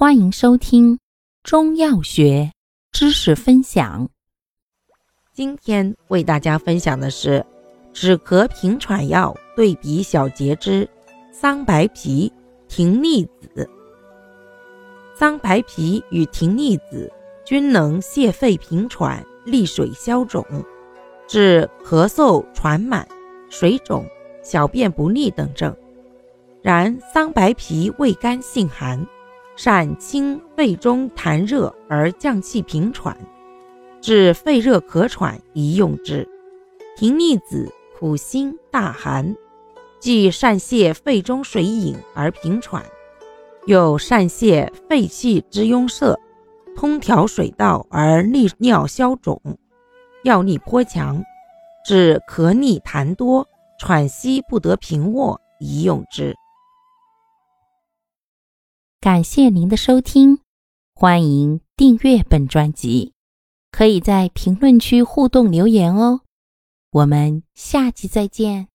欢迎收听中药学知识分享。今天为大家分享的是止咳平喘药对比小节之桑白皮、葶苈子。桑白皮与葶苈子均能泻肺平喘、利水消肿，治咳嗽喘满、水肿、小便不利等症。然桑白皮味甘性寒，善清肺中痰热而降气平喘，治肺热咳喘宜用之。葶苈子苦辛大寒，既善泻肺中水饮而平喘，又善泻肺气之壅塞，通调水道而利尿消肿，药力颇强，治咳逆痰多、喘息不得平卧宜用之。感谢您的收听，欢迎订阅本专辑，可以在评论区互动留言哦。我们下期再见。